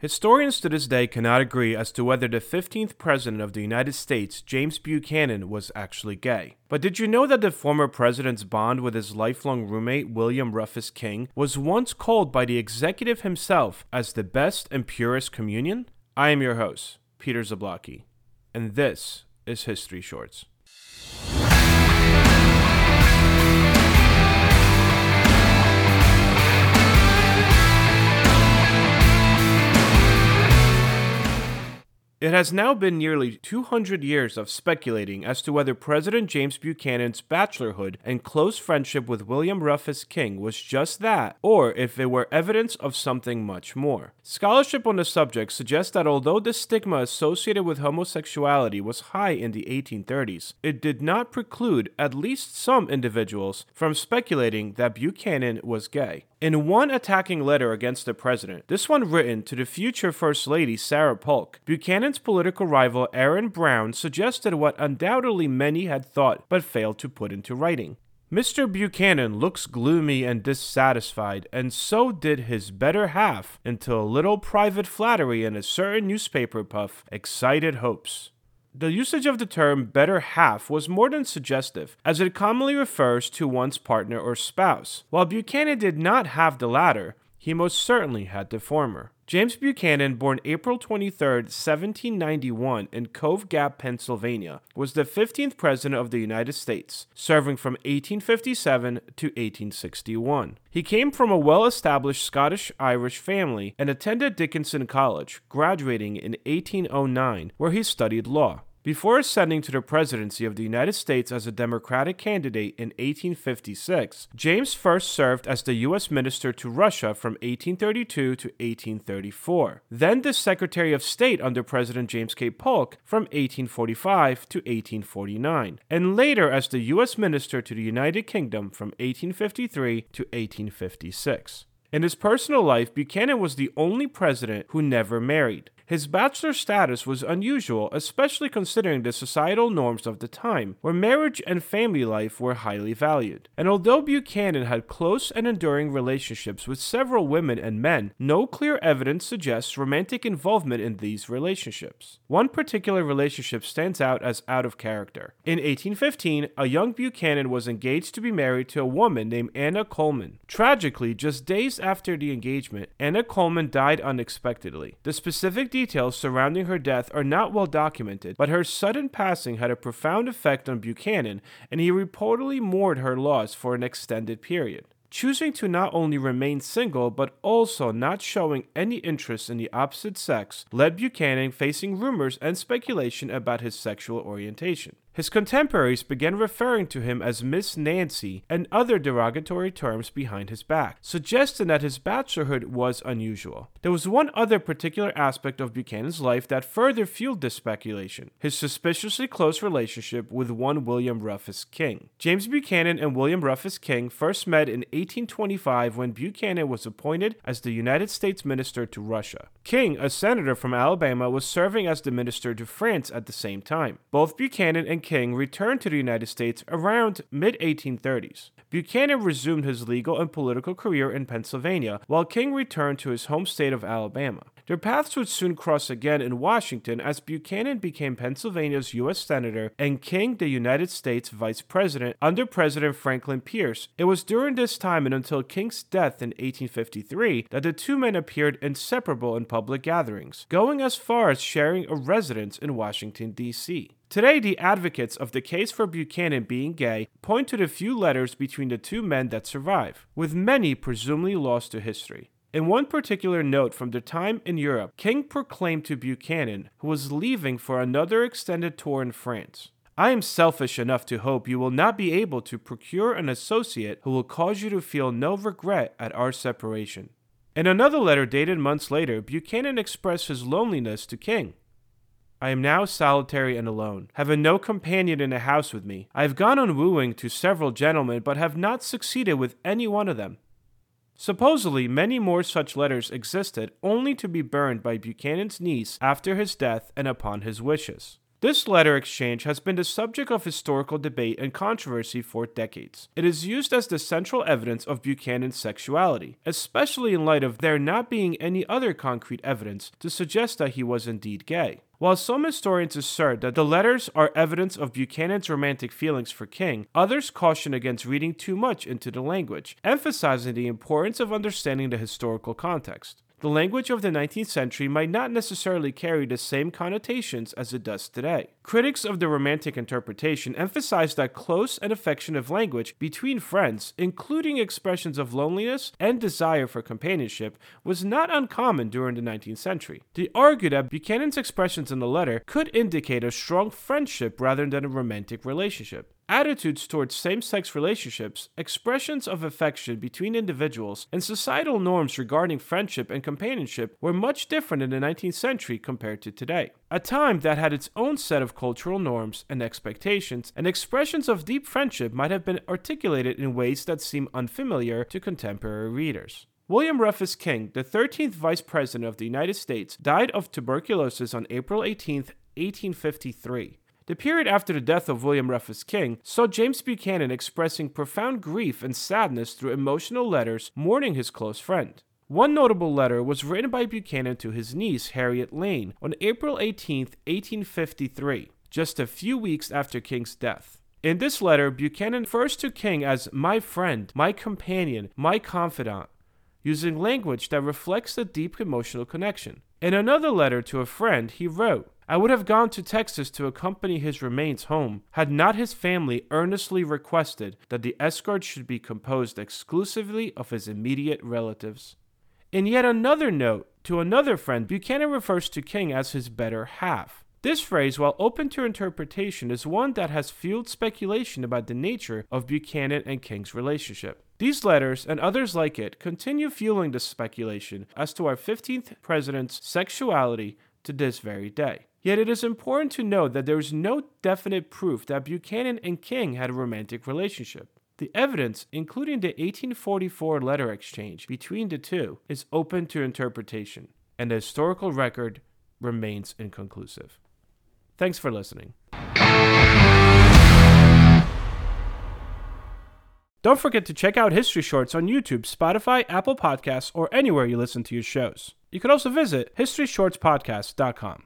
Historians to this day cannot agree as to whether the 15th President of the United States, James Buchanan, was actually gay. But did you know that the former president's bond with his lifelong roommate, William Rufus King, was once called by the executive himself as the best and purest communion? I am your host, Peter Zablocki, and this is History Shorts. It has now been nearly 200 years of speculating as to whether President James Buchanan's bachelorhood and close friendship with William Rufus King was just that, or if it were evidence of something much more. Scholarship on the subject suggests that although the stigma associated with homosexuality was high in the 1830s, it did not preclude at least some individuals from speculating that Buchanan was gay. In one attacking letter against the president, this one written to the future First Lady Sarah Polk, Buchanan's political rival Aaron Brown suggested what undoubtedly many had thought but failed to put into writing. Mr. Buchanan looks gloomy and dissatisfied, and so did his better half, until a little private flattery and a certain newspaper puff excited hopes. The usage of the term better half was more than suggestive, as it commonly refers to one's partner or spouse. While Buchanan did not have the latter, he most certainly had the former. James Buchanan, born April 23, 1791, in Cove Gap, Pennsylvania, was the 15th President of the United States, serving from 1857 to 1861. He came from a well established Scottish Irish family and attended Dickinson College, graduating in 1809, where he studied law. Before ascending to the presidency of the United States as a Democratic candidate in 1856, James first served as the U.S. Minister to Russia from 1832 to 1834, then the Secretary of State under President James K. Polk from 1845 to 1849, and later as the U.S. Minister to the United Kingdom from 1853 to 1856. In his personal life, Buchanan was the only president who never married. His bachelor status was unusual, especially considering the societal norms of the time, where marriage and family life were highly valued. And although Buchanan had close and enduring relationships with several women and men, no clear evidence suggests romantic involvement in these relationships. One particular relationship stands out as out of character. In 1815, a young Buchanan was engaged to be married to a woman named Anna Coleman. Tragically, just days after the engagement, Anna Coleman died unexpectedly. The specific details surrounding her death are not well documented, but her sudden passing had a profound effect on Buchanan, and he reportedly mourned her loss for an extended period. Choosing to not only remain single but also not showing any interest in the opposite sex led Buchanan facing rumors and speculation about his sexual orientation. His contemporaries began referring to him as Miss Nancy and other derogatory terms behind his back, suggesting that his bachelorhood was unusual. There was one other particular aspect of Buchanan's life that further fueled this speculation his suspiciously close relationship with one William Rufus King. James Buchanan and William Rufus King first met in 1825 when Buchanan was appointed as the United States Minister to Russia. King, a senator from Alabama, was serving as the minister to France at the same time. Both Buchanan and King returned to the United States around mid 1830s. Buchanan resumed his legal and political career in Pennsylvania, while King returned to his home state of Alabama. Their paths would soon cross again in Washington as Buchanan became Pennsylvania's U.S. Senator and King the United States Vice President under President Franklin Pierce. It was during this time and until King's death in 1853 that the two men appeared inseparable in public gatherings, going as far as sharing a residence in Washington, D.C. Today, the advocates of the case for Buchanan being gay point to the few letters between the two men that survive, with many presumably lost to history. In one particular note from the time in Europe, King proclaimed to Buchanan, who was leaving for another extended tour in France. I am selfish enough to hope you will not be able to procure an associate who will cause you to feel no regret at our separation. In another letter dated months later, Buchanan expressed his loneliness to King. I am now solitary and alone, having no companion in the house with me. I have gone on wooing to several gentlemen, but have not succeeded with any one of them. Supposedly, many more such letters existed, only to be burned by Buchanan's niece after his death and upon his wishes. This letter exchange has been the subject of historical debate and controversy for decades. It is used as the central evidence of Buchanan's sexuality, especially in light of there not being any other concrete evidence to suggest that he was indeed gay. While some historians assert that the letters are evidence of Buchanan's romantic feelings for King, others caution against reading too much into the language, emphasizing the importance of understanding the historical context the language of the 19th century might not necessarily carry the same connotations as it does today. Critics of the Romantic interpretation emphasize that close and affectionate language between friends, including expressions of loneliness and desire for companionship, was not uncommon during the 19th century. They argue that Buchanan's expressions in the letter could indicate a strong friendship rather than a romantic relationship. Attitudes towards same sex relationships, expressions of affection between individuals, and societal norms regarding friendship and companionship were much different in the 19th century compared to today. A time that had its own set of cultural norms and expectations, and expressions of deep friendship might have been articulated in ways that seem unfamiliar to contemporary readers. William Rufus King, the 13th Vice President of the United States, died of tuberculosis on April 18, 1853. The period after the death of William Rufus King saw James Buchanan expressing profound grief and sadness through emotional letters mourning his close friend. One notable letter was written by Buchanan to his niece, Harriet Lane, on April 18, 1853, just a few weeks after King's death. In this letter, Buchanan refers to King as my friend, my companion, my confidant, using language that reflects a deep emotional connection. In another letter to a friend, he wrote, I would have gone to Texas to accompany his remains home, had not his family earnestly requested that the escort should be composed exclusively of his immediate relatives. In yet another note to another friend, Buchanan refers to King as his better half. This phrase, while open to interpretation, is one that has fueled speculation about the nature of Buchanan and King's relationship. These letters, and others like it, continue fueling the speculation as to our 15th president's sexuality to this very day. Yet it is important to note that there is no definite proof that Buchanan and King had a romantic relationship. The evidence, including the 1844 letter exchange between the two, is open to interpretation, and the historical record remains inconclusive. Thanks for listening. Don't forget to check out History Shorts on YouTube, Spotify, Apple Podcasts, or anywhere you listen to your shows. You can also visit HistoryShortsPodcast.com.